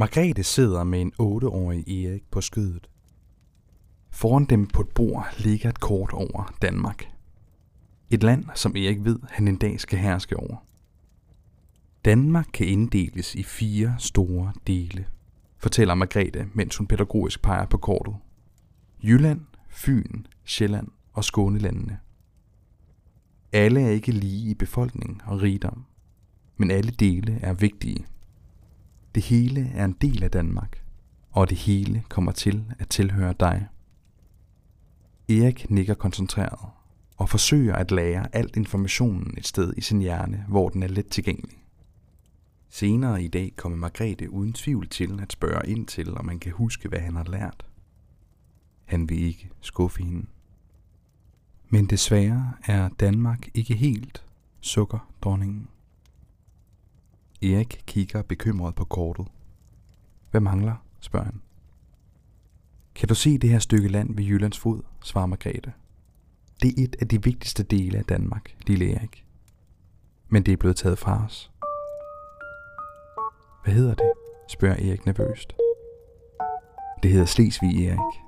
Margrethe sidder med en 8-årig Erik på skødet. Foran dem på et bord ligger et kort over Danmark. Et land, som Erik ved, han en dag skal herske over. Danmark kan inddeles i fire store dele, fortæller Margrethe, mens hun pædagogisk peger på kortet. Jylland, Fyn, Sjælland og Skånelandene. Alle er ikke lige i befolkning og rigdom, men alle dele er vigtige. Det hele er en del af Danmark, og det hele kommer til at tilhøre dig. Erik nikker koncentreret og forsøger at lære alt informationen et sted i sin hjerne, hvor den er let tilgængelig. Senere i dag kommer Margrethe uden tvivl til at spørge ind til, om man kan huske, hvad han har lært. Han vil ikke skuffe hende. Men desværre er Danmark ikke helt, sukkerdronningen. Erik kigger bekymret på kortet. Hvad mangler, spørger han. Kan du se det her stykke land ved Jyllands fod, svarer Margrethe. Det er et af de vigtigste dele af Danmark, lille Erik. Men det er blevet taget fra os. Hvad hedder det? spørger Erik nervøst. Det hedder Slesvig, Erik.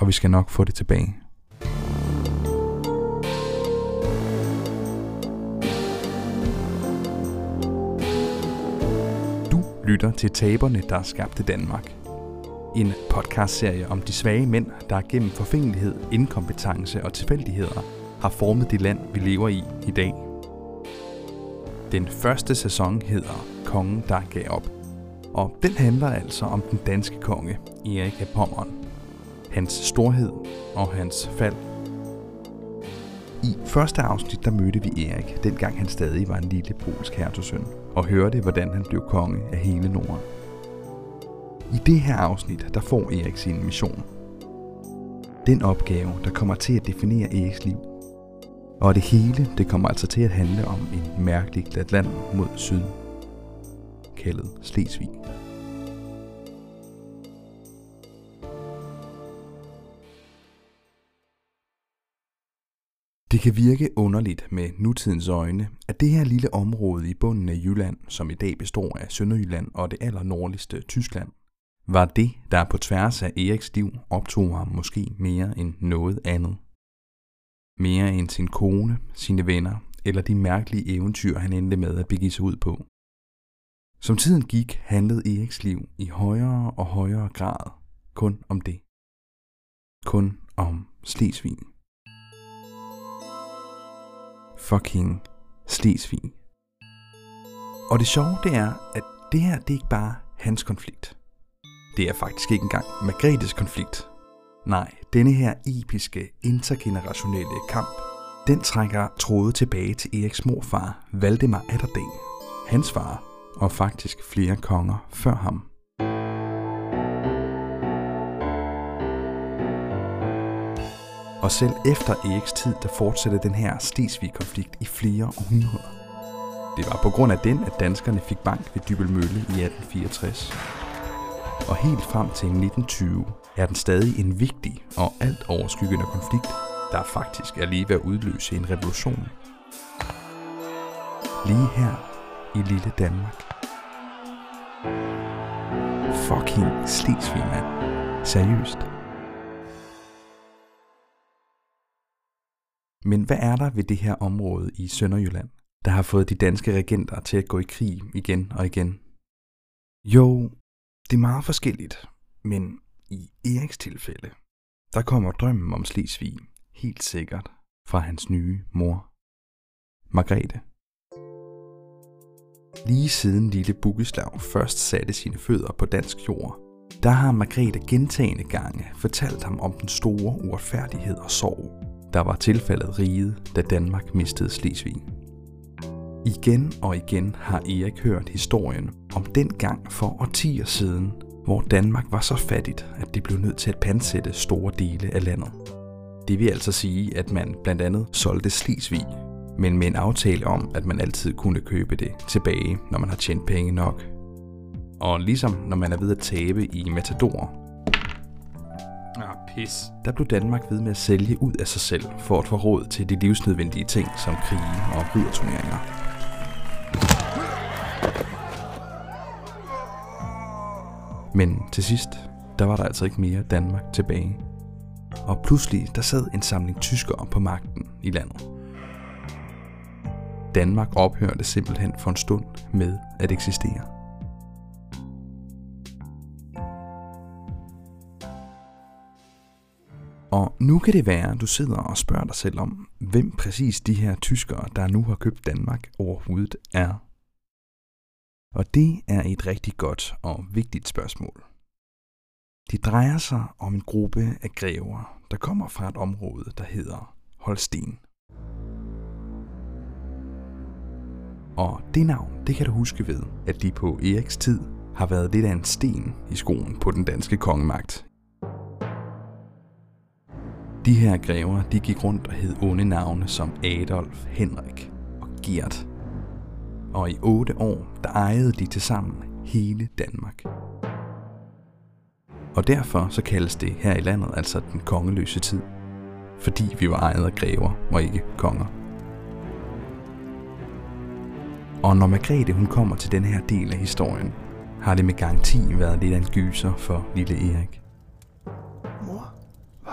Og vi skal nok få det tilbage. Lytter til Taberne, der skabte Danmark. En podcastserie om de svage mænd, der gennem forfængelighed, inkompetence og tilfældigheder har formet det land, vi lever i i dag. Den første sæson hedder Kongen, der gav op. Og den handler altså om den danske konge, Erik af Pommern. Hans storhed og hans fald. I første afsnit der mødte vi Erik, dengang han stadig var en lille polsk hertugsøn, og hørte, hvordan han blev konge af hele Norden. I det her afsnit, der får Erik sin mission. Den opgave, der kommer til at definere Eriks liv. Og det hele, det kommer altså til at handle om en mærkelig glat land mod syd, kaldet Slesvig. Det kan virke underligt med nutidens øjne, at det her lille område i bunden af Jylland, som i dag består af Sønderjylland og det allernordligste Tyskland, var det, der på tværs af Eriks liv optog ham måske mere end noget andet. Mere end sin kone, sine venner eller de mærkelige eventyr, han endte med at begive sig ud på. Som tiden gik, handlede Eriks liv i højere og højere grad kun om det. Kun om Slesvig. Fucking Slesvig. Og det sjove det er, at det her det er ikke bare hans konflikt. Det er faktisk ikke engang Margrethes konflikt. Nej, denne her episke, intergenerationelle kamp, den trækker tråde tilbage til Eriks morfar, Valdemar Atterdag, hans far, og faktisk flere konger før ham. Og selv efter Eriks tid, der fortsatte den her Slesvig-konflikt i flere århundreder. Det var på grund af den, at danskerne fik bank ved Dybel Mølle i 1864 og helt frem til 1920 er den stadig en vigtig og alt overskyggende konflikt, der faktisk er lige ved at udløse en revolution. Lige her i lille Danmark. Fucking Slesvig, mand. Seriøst. Men hvad er der ved det her område i Sønderjylland, der har fået de danske regenter til at gå i krig igen og igen? Jo, det er meget forskelligt, men i Eriks tilfælde, der kommer drømmen om Slesvig helt sikkert fra hans nye mor, Margrethe. Lige siden lille Bugeslav først satte sine fødder på dansk jord, der har Margrethe gentagende gange fortalt ham om den store uretfærdighed og sorg, der var tilfældet riget, da Danmark mistede Slesvig. Igen og igen har Erik hørt historien om den gang for årtier siden, hvor Danmark var så fattigt, at det blev nødt til at pansætte store dele af landet. Det vil altså sige, at man blandt andet solgte Slesvig, men med en aftale om, at man altid kunne købe det tilbage, når man har tjent penge nok. Og ligesom når man er ved at tabe i Matador, pis. der blev Danmark ved med at sælge ud af sig selv for at få råd til de livsnødvendige ting som krige og ridderturneringer. Men til sidst, der var der altså ikke mere Danmark tilbage. Og pludselig, der sad en samling tyskere på magten i landet. Danmark ophørte simpelthen for en stund med at eksistere. Og nu kan det være, at du sidder og spørger dig selv om, hvem præcis de her tyskere, der nu har købt Danmark, overhovedet er. Og det er et rigtig godt og vigtigt spørgsmål. Det drejer sig om en gruppe af grever, der kommer fra et område, der hedder Holsten. Og det navn, det kan du huske ved, at de på Eriks tid har været lidt af en sten i skoen på den danske kongemagt. De her grever, de gik rundt og hed onde navne som Adolf, Henrik og Gert. Og i otte år, der ejede de til sammen hele Danmark. Og derfor så kaldes det her i landet altså den kongeløse tid. Fordi vi var ejet af grever og ikke konger. Og når Margrethe hun kommer til den her del af historien, har det med garanti været lidt af en gyser for lille Erik.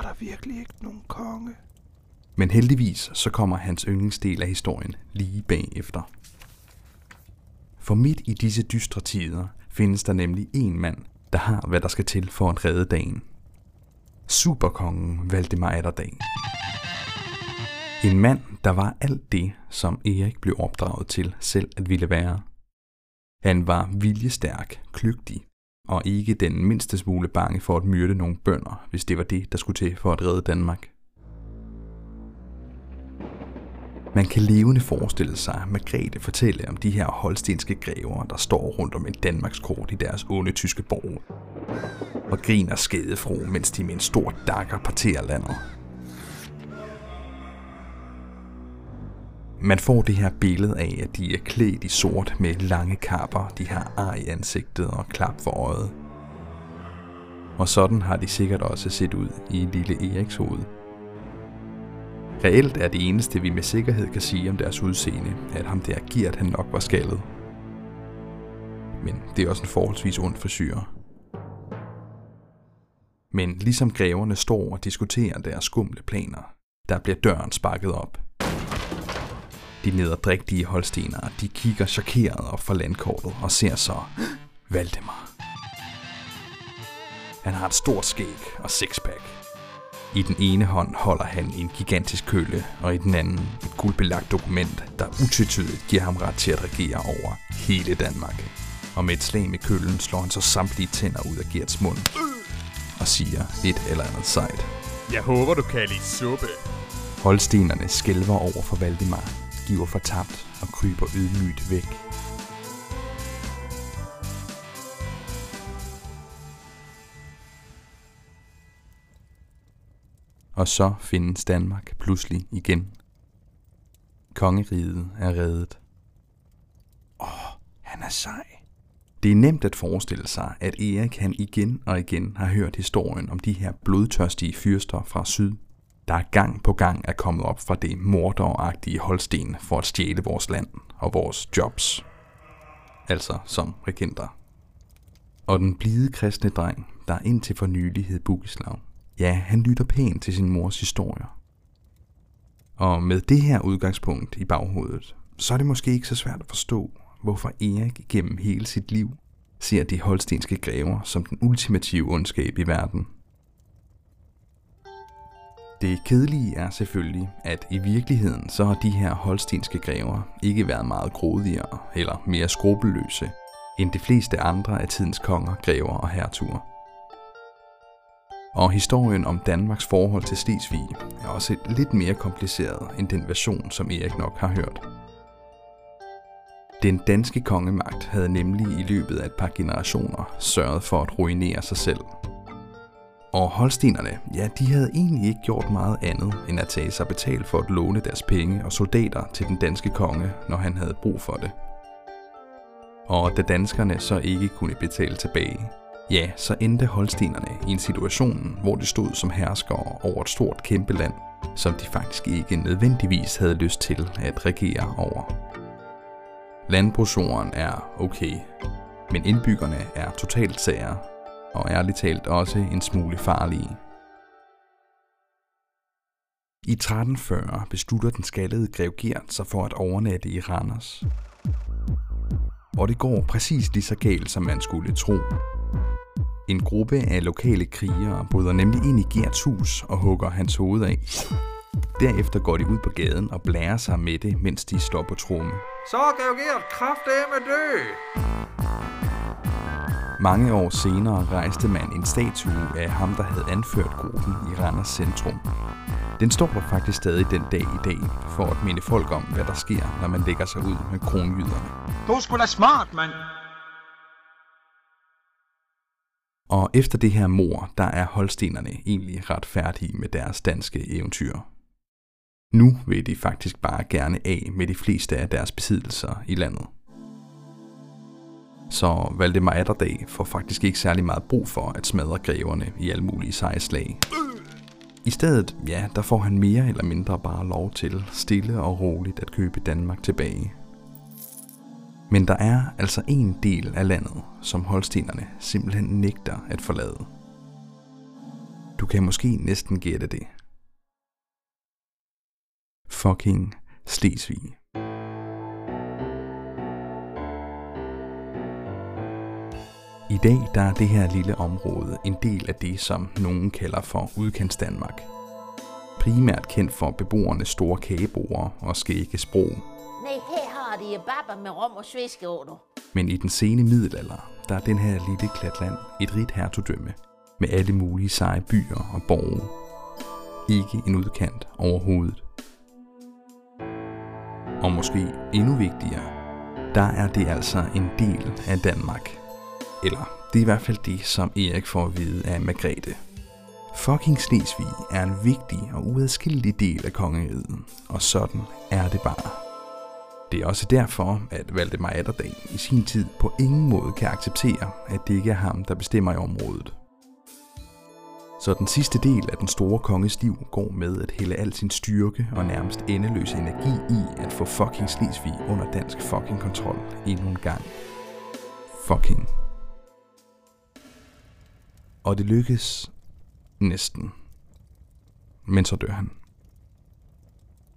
Var der virkelig ikke nogen konge? Men heldigvis så kommer hans yndlingsdel af historien lige bagefter. For midt i disse dystre tider findes der nemlig en mand, der har hvad der skal til for at redde dagen. Superkongen Valdemar Atterdag. En mand, der var alt det, som Erik blev opdraget til selv at ville være. Han var viljestærk, kløgtig og ikke den mindste smule bange for at myrde nogle bønder, hvis det var det, der skulle til for at redde Danmark. Man kan levende forestille sig at Margrethe fortælle om de her holstenske grever, der står rundt om et Danmarks kort i deres onde tyske borg. Og griner skadefro, mens de med en stor dakker parterer landet. Man får det her billede af, at de er klædt i sort med lange kapper, de har ar i ansigtet og klap for øjet. Og sådan har de sikkert også set ud i lille Eriks hoved. Reelt er det eneste, vi med sikkerhed kan sige om deres udseende, at ham der Gert han nok var skaldet. Men det er også en forholdsvis ond forsyre. Men ligesom greverne står og diskuterer deres skumle planer, der bliver døren sparket op. De nederdrægtige holstenere, de kigger chokeret op fra landkortet og ser så Valdemar. Han har et stort skæg og sixpack. I den ene hånd holder han en gigantisk kølle, og i den anden et guldbelagt dokument, der utvetydigt giver ham ret til at regere over hele Danmark. Og med et slag med køllen slår han så samtlige tænder ud af Gerts mund og siger et eller andet sejt. Jeg håber, du kan lide suppe. Holstenerne skælver over for Valdemar, giver fortabt og kryber ydmygt væk. Og så findes Danmark pludselig igen. Kongeriget er reddet. Åh, han er sej. Det er nemt at forestille sig, at Erik han igen og igen har hørt historien om de her blodtørstige fyrster fra syd, der gang på gang er kommet op fra det morderagtige Holsten for at stjæle vores land og vores jobs. Altså som regenter. Og den blide kristne dreng, der indtil for nylig hed Bugislav, ja, han lytter pænt til sin mors historier. Og med det her udgangspunkt i baghovedet, så er det måske ikke så svært at forstå, hvorfor Erik gennem hele sit liv ser de holstenske grever som den ultimative ondskab i verden – det kedelige er selvfølgelig, at i virkeligheden så har de her holstenske grever ikke været meget grådigere eller mere skrupelløse end de fleste andre af tidens konger, grever og hertuger. Og historien om Danmarks forhold til Slesvig er også lidt mere kompliceret end den version, som Erik nok har hørt. Den danske kongemagt havde nemlig i løbet af et par generationer sørget for at ruinere sig selv og holstenerne, ja, de havde egentlig ikke gjort meget andet end at tage sig betalt for at låne deres penge og soldater til den danske konge, når han havde brug for det. Og da danskerne så ikke kunne betale tilbage, ja, så endte holstenerne i en situation, hvor de stod som herskere over et stort kæmpe land, som de faktisk ikke nødvendigvis havde lyst til at regere over. Landbrugsjorden er okay, men indbyggerne er totalt sager og ærligt talt også en smule farlige. I 1340 beslutter den skaldede grev Gert sig for at overnatte i Randers. Og det går præcis lige så galt, som man skulle tro. En gruppe af lokale krigere bryder nemlig ind i Gerts hus og hugger hans hoved af. Derefter går de ud på gaden og blærer sig med det, mens de står på tromme. Så grev Gert kraftedeme dø! Mange år senere rejste man en statue af ham, der havde anført gruppen i Randers centrum. Den står der faktisk stadig den dag i dag, for at minde folk om, hvad der sker, når man lægger sig ud med kronjyderne. Du sgu da smart, mand. Og efter det her mor, der er holstenerne egentlig ret færdige med deres danske eventyr. Nu vil de faktisk bare gerne af med de fleste af deres besiddelser i landet. Så Valdemar Atterdag får faktisk ikke særlig meget brug for at smadre greverne i alle mulige seje slag. I stedet, ja, der får han mere eller mindre bare lov til stille og roligt at købe Danmark tilbage. Men der er altså en del af landet, som holstenerne simpelthen nægter at forlade. Du kan måske næsten gætte det. Fucking Slesvig. I dag der er det her lille område en del af det, som nogen kalder for udkants Primært kendt for beboernes store kageboer og skægge sprog. Nej, her har de babber med rom og svæskeåter. Men i den sene middelalder, der er den her lille klatland et rigt hertugdømme med alle mulige seje byer og borge. Ikke en udkant overhovedet. Og måske endnu vigtigere, der er det altså en del af Danmark. Eller det er i hvert fald det, som Erik får at vide af Margrethe. Fucking Slesvig er en vigtig og uadskillelig del af kongeriget, og sådan er det bare. Det er også derfor, at Valdemar Atterdag i sin tid på ingen måde kan acceptere, at det ikke er ham, der bestemmer i området. Så den sidste del af den store konges liv går med at hælde al sin styrke og nærmest endeløse energi i at få fucking Slesvig under dansk fucking kontrol endnu en gang. Fucking. Og det lykkes næsten. Men så dør han.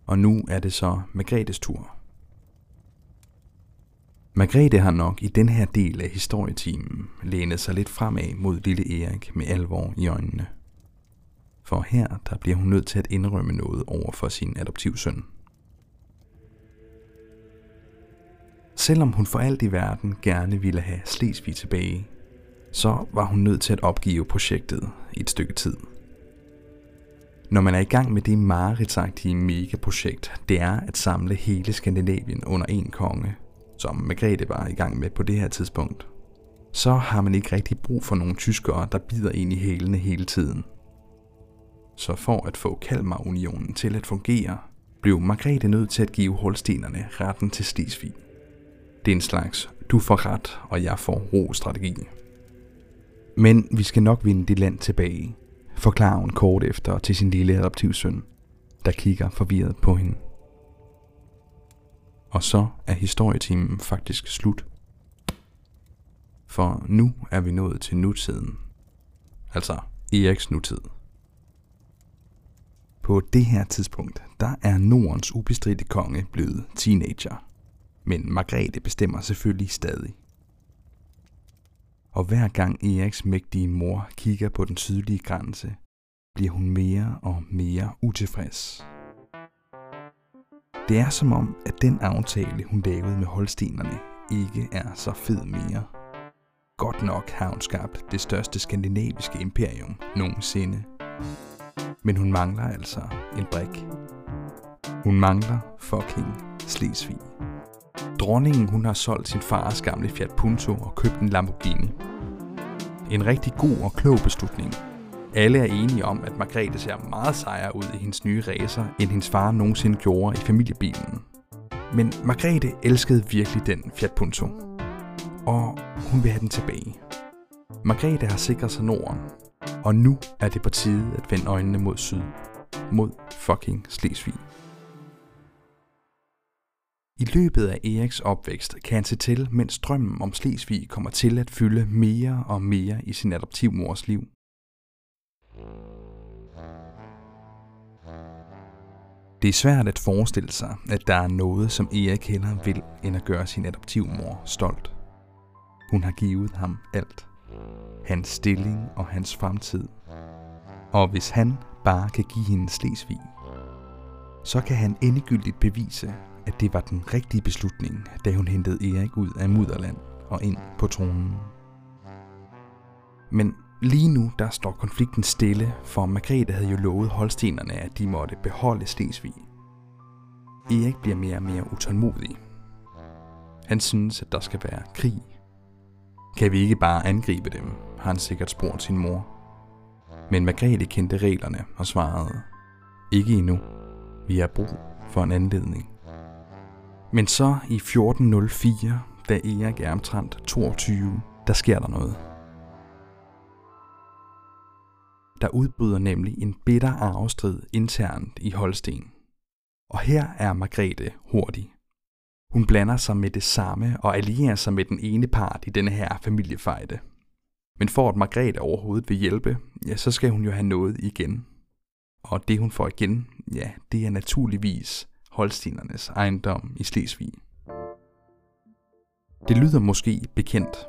Og nu er det så Margrethes tur. Margrethe har nok i den her del af historietimen lænet sig lidt fremad mod lille Erik med alvor i øjnene. For her der bliver hun nødt til at indrømme noget over for sin adoptivsøn. Selvom hun for alt i verden gerne ville have Slesvig tilbage, så var hun nødt til at opgive projektet i et stykke tid. Når man er i gang med det mareridtsagtige megaprojekt, det er at samle hele Skandinavien under en konge, som Margrethe var i gang med på det her tidspunkt, så har man ikke rigtig brug for nogle tyskere, der bider ind i hælene hele tiden. Så for at få Kalmarunionen til at fungere, blev Margrethe nødt til at give holstenerne retten til Slesvig. Det er en slags du får ret, og jeg får ro strategi. Men vi skal nok vinde det land tilbage, forklarer hun kort efter til sin lille adoptivsøn, der kigger forvirret på hende. Og så er historietimen faktisk slut. For nu er vi nået til nutiden. Altså Eriks nutid. På det her tidspunkt, der er Nordens ubestridte konge blevet teenager. Men Margrethe bestemmer selvfølgelig stadig. Og hver gang Eriks mægtige mor kigger på den sydlige grænse, bliver hun mere og mere utilfreds. Det er som om, at den aftale, hun lavede med holstenerne, ikke er så fed mere. Godt nok har hun skabt det største skandinaviske imperium nogensinde. Men hun mangler altså en brik. Hun mangler fucking Slesvig. Dronningen hun har solgt sin fars gamle Fiat Punto og købt en Lamborghini. En rigtig god og klog beslutning. Alle er enige om, at Margrethe ser meget sejere ud i hendes nye racer, end hendes far nogensinde gjorde i familiebilen. Men Margrethe elskede virkelig den Fiat Punto. Og hun vil have den tilbage. Margrethe har sikret sig Norden, og nu er det på tide at vende øjnene mod syd. Mod fucking Slesvig. I løbet af Eriks opvækst kan han se til, mens drømmen om Slesvig kommer til at fylde mere og mere i sin adoptivmors liv. Det er svært at forestille sig, at der er noget, som Erik hellere vil, end at gøre sin adoptivmor stolt. Hun har givet ham alt. Hans stilling og hans fremtid. Og hvis han bare kan give hende Slesvig, så kan han endegyldigt bevise, at det var den rigtige beslutning, da hun hentede Erik ud af Mudderland og ind på tronen. Men lige nu der står konflikten stille, for Margrethe havde jo lovet holstenerne, at de måtte beholde Slesvig. Erik bliver mere og mere utålmodig. Han synes, at der skal være krig. Kan vi ikke bare angribe dem, har han sikkert spurgt sin mor. Men Margrethe kendte reglerne og svarede, ikke endnu. Vi har brug for en anledning. Men så i 1404, da Erik er omtrent 22, der sker der noget. Der udbryder nemlig en bitter arvestrid internt i Holsten. Og her er Margrethe hurtig. Hun blander sig med det samme og allierer sig med den ene part i denne her familiefejde. Men for at Margrethe overhovedet vil hjælpe, ja, så skal hun jo have noget igen. Og det hun får igen, ja, det er naturligvis holstinernes ejendom i Slesvig. Det lyder måske bekendt,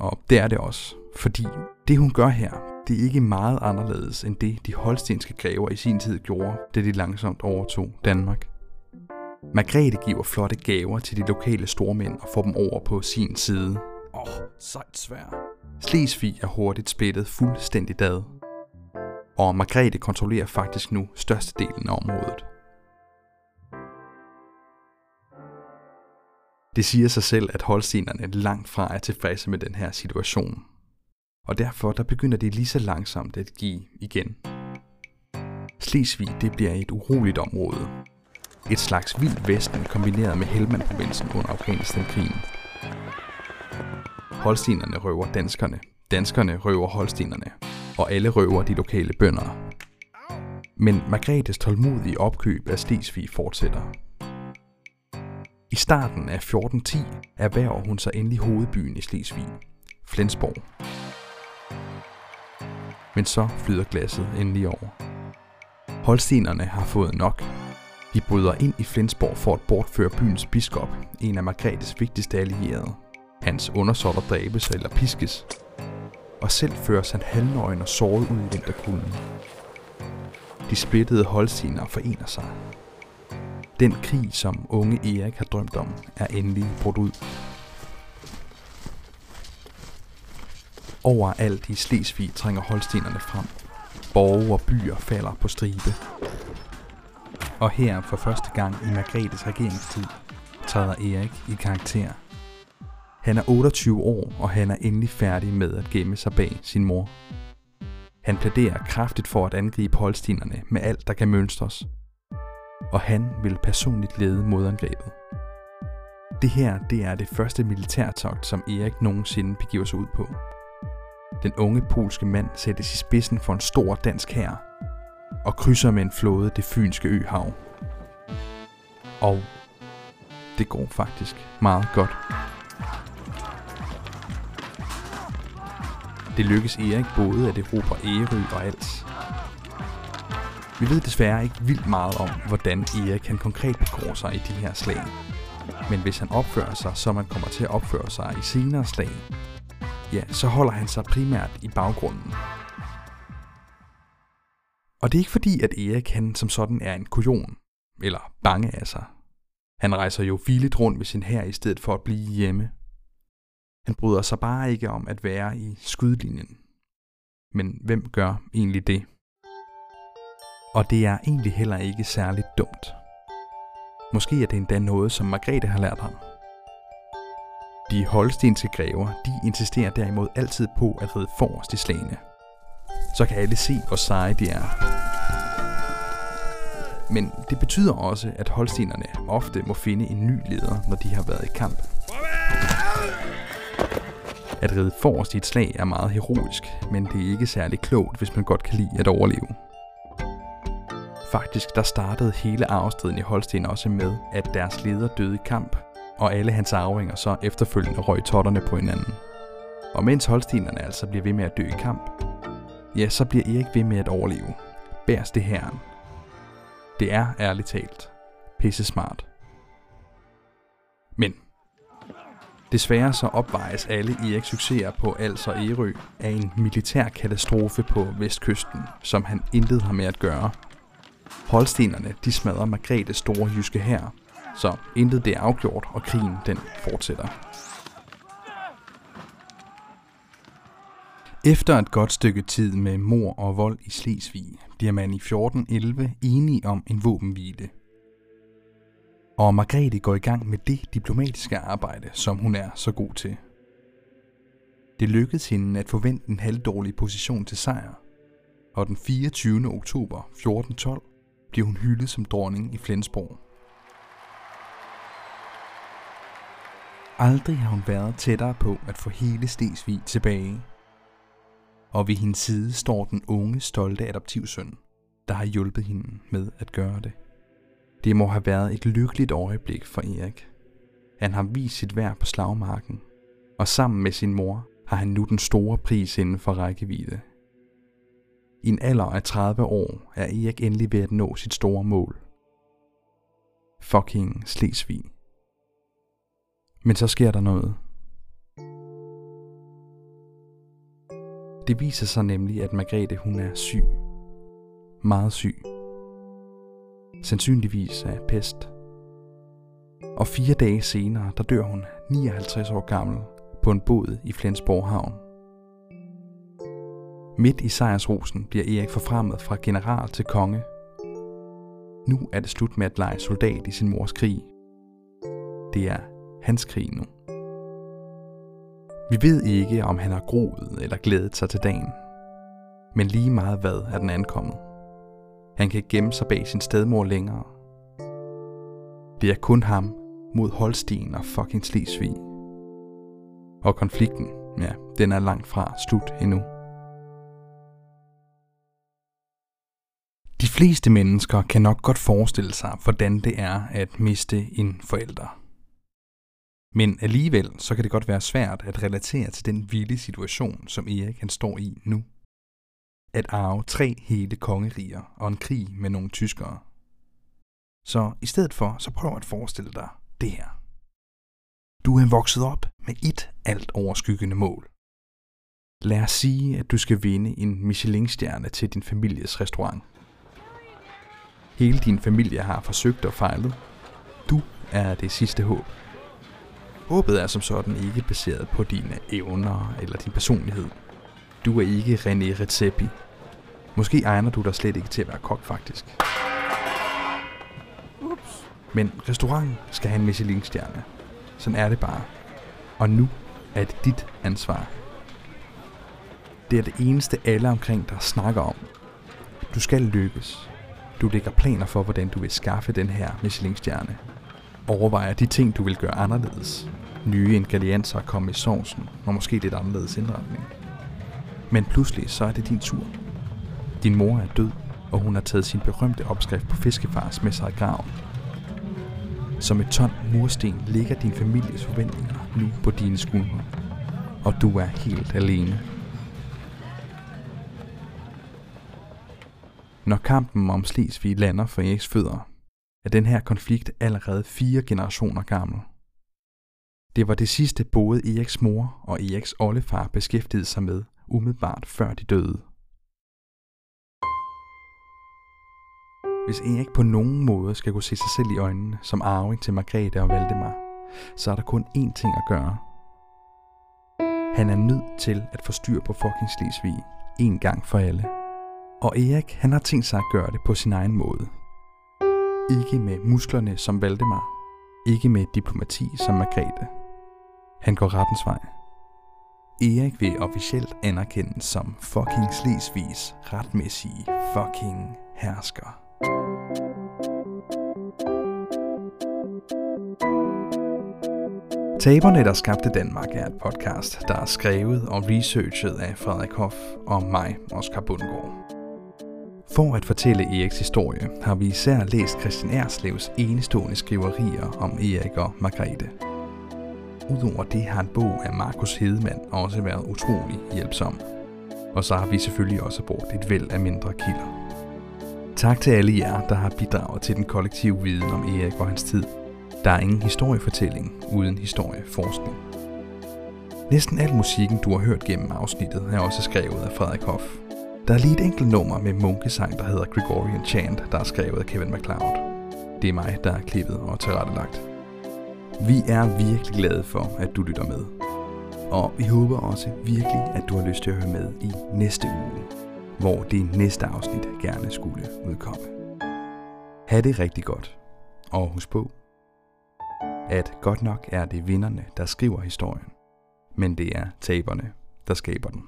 og det er det også, fordi det hun gør her, det er ikke meget anderledes end det, de holstenske grever i sin tid gjorde, da de langsomt overtog Danmark. Margrethe giver flotte gaver til de lokale stormænd og får dem over på sin side. Åh, oh, sejt svær. Slesvig er hurtigt splittet fuldstændig ad. Og Margrethe kontrollerer faktisk nu størstedelen af området. Det siger sig selv, at holstenerne langt fra er tilfredse med den her situation. Og derfor der begynder det lige så langsomt at give igen. Slesvig det bliver et uroligt område. Et slags vild vesten kombineret med Helmand-provinsen under Afghanistan-krigen. Holstenerne røver danskerne, danskerne røver holstenerne, og alle røver de lokale bønder. Men Margrethes tålmodige opkøb af Slesvig fortsætter. I starten af 1410 erhverver hun sig endelig hovedbyen i Slesvig, Flensborg. Men så flyder glasset endelig over. Holstenerne har fået nok. De bryder ind i Flensborg for at bortføre byens biskop, en af Margrethes vigtigste allierede. Hans undersåtter dræbes eller piskes, og selv føres han halvnøgen og såret ud i vinterkulden. De splittede holstener forener sig den krig, som unge Erik har drømt om, er endelig brudt ud. Overalt i Slesvig trænger holstenerne frem. Borge og byer falder på stribe. Og her for første gang i Margrethes regeringstid træder Erik i karakter. Han er 28 år, og han er endelig færdig med at gemme sig bag sin mor. Han plæderer kraftigt for at angribe holstinerne med alt, der kan mønstres, og han vil personligt lede modangrebet. Det her det er det første militærtogt, som Erik nogensinde begiver sig ud på. Den unge polske mand sættes i spidsen for en stor dansk hær og krydser med en flåde det fynske øhav. Og det går faktisk meget godt. Det lykkes Erik både at erobre Ærø og Als, vi ved desværre ikke vildt meget om, hvordan Erik kan konkret begår sig i de her slag. Men hvis han opfører sig, som man kommer til at opføre sig i senere slag, ja, så holder han sig primært i baggrunden. Og det er ikke fordi, at Erik han som sådan er en kujon, eller bange af sig. Han rejser jo filigt rundt med sin hær i stedet for at blive hjemme. Han bryder sig bare ikke om at være i skudlinjen. Men hvem gør egentlig det? Og det er egentlig heller ikke særligt dumt. Måske er det endda noget, som Margrethe har lært ham. De holstenske grever, de insisterer derimod altid på at ride forrest i slagene. Så kan alle se, hvor seje de er. Men det betyder også, at holstenerne ofte må finde en ny leder, når de har været i kamp. At ride forrest i et slag er meget heroisk, men det er ikke særlig klogt, hvis man godt kan lide at overleve. Faktisk der startede hele arvestriden i Holsten også med, at deres leder døde i kamp, og alle hans arvinger så efterfølgende røg totterne på hinanden. Og mens holstenerne altså bliver ved med at dø i kamp, ja, så bliver Erik ved med at overleve. Bærs det herren. Det er ærligt talt pisse smart. Men desværre så opvejes alle Eriks succeser på Als og Ærø af en militær katastrofe på vestkysten, som han intet har med at gøre. Holstenerne de smadrer Margrethe store jyske hær, så intet det er afgjort, og krigen den fortsætter. Efter et godt stykke tid med mor og vold i Slesvig, bliver man i 1411 enige om en våbenhvile. Og Margrethe går i gang med det diplomatiske arbejde, som hun er så god til. Det lykkedes hende at forvente en halvdårlig position til sejr, og den 24. oktober 1412 bliver hun hyldet som dronning i Flensborg. Aldrig har hun været tættere på at få hele Stesvig tilbage. Og ved hendes side står den unge, stolte adoptivsøn, der har hjulpet hende med at gøre det. Det må have været et lykkeligt øjeblik for Erik. Han har vist sit værd på slagmarken, og sammen med sin mor har han nu den store pris inden for rækkevidde. I en alder af 30 år er Erik endelig ved at nå sit store mål. Fucking Slesvig. Men så sker der noget. Det viser sig nemlig, at Margrethe hun er syg. Meget syg. Sandsynligvis af pest. Og fire dage senere, der dør hun 59 år gammel på en båd i Flensborg Havn. Midt i sejrsrosen bliver Erik forfremmet fra general til konge. Nu er det slut med at lege soldat i sin mors krig. Det er hans krig nu. Vi ved ikke, om han har groet eller glædet sig til dagen. Men lige meget hvad er den ankommet. Han kan gemme sig bag sin stedmor længere. Det er kun ham mod Holsten og fucking Slesvig. Og konflikten, ja, den er langt fra slut endnu. De fleste mennesker kan nok godt forestille sig, hvordan det er at miste en forælder. Men alligevel så kan det godt være svært at relatere til den vilde situation, som Erik han står i nu. At arve tre hele kongeriger og en krig med nogle tyskere. Så i stedet for, så prøv at forestille dig det her. Du er vokset op med et alt overskyggende mål. Lad os sige, at du skal vinde en Michelin-stjerne til din families restaurant. Hele din familie har forsøgt og fejlet. Du er det sidste håb. Håbet er som sådan ikke baseret på dine evner eller din personlighed. Du er ikke René Redzepi. Måske egner du dig slet ikke til at være kok, faktisk. Ups. Men restauranten skal have en Michelin-stjerne. Sådan er det bare. Og nu er det dit ansvar. Det er det eneste alle omkring dig snakker om. Du skal lykkes. Du lægger planer for, hvordan du vil skaffe den her Michelin-stjerne. Overvejer de ting, du vil gøre anderledes. Nye ingredienser at komme i sovsen, og måske lidt anderledes indretning. Men pludselig så er det din tur. Din mor er død, og hun har taget sin berømte opskrift på fiskefars med sig i graven. Som et ton mursten ligger din families forventninger nu på dine skuldre. Og du er helt alene. Når kampen om Slesvig lander for Eriks fødder, er den her konflikt allerede fire generationer gammel. Det var det sidste både Eriks mor og Eriks oldefar beskæftigede sig med umiddelbart før de døde. Hvis Erik på nogen måde skal kunne se sig selv i øjnene som arving til Margrethe og Valdemar, så er der kun én ting at gøre. Han er nødt til at få styr på fucking Slesvig en gang for alle. Og Erik, han har tænkt sig at gøre det på sin egen måde. Ikke med musklerne som Valdemar. Ikke med diplomati som Margrethe. Han går rettens vej. Erik vil officielt anerkendes som fucking Slesvigs retmæssige fucking hersker. Taberne, der skabte Danmark, er et podcast, der er skrevet og researchet af Frederik Hoff og mig, Oscar Bundgaard. For at fortælle Eriks historie, har vi især læst Christian Erslevs enestående skriverier om Erik og Margrethe. Udover det har en bog af Markus Hedemann også været utrolig hjælpsom. Og så har vi selvfølgelig også brugt et væld af mindre kilder. Tak til alle jer, der har bidraget til den kollektive viden om Erik og hans tid. Der er ingen historiefortælling uden historieforskning. Næsten al musikken, du har hørt gennem afsnittet, er også skrevet af Frederik Hoff. Der er lige et enkelt nummer med munkesang, der hedder Gregorian Chant, der er skrevet af Kevin MacLeod. Det er mig, der er klippet og tilrettelagt. Vi er virkelig glade for, at du lytter med. Og vi håber også virkelig, at du har lyst til at høre med i næste uge, hvor det næste afsnit gerne skulle udkomme. Ha' det rigtig godt. Og husk på, at godt nok er det vinderne, der skriver historien, men det er taberne, der skaber den.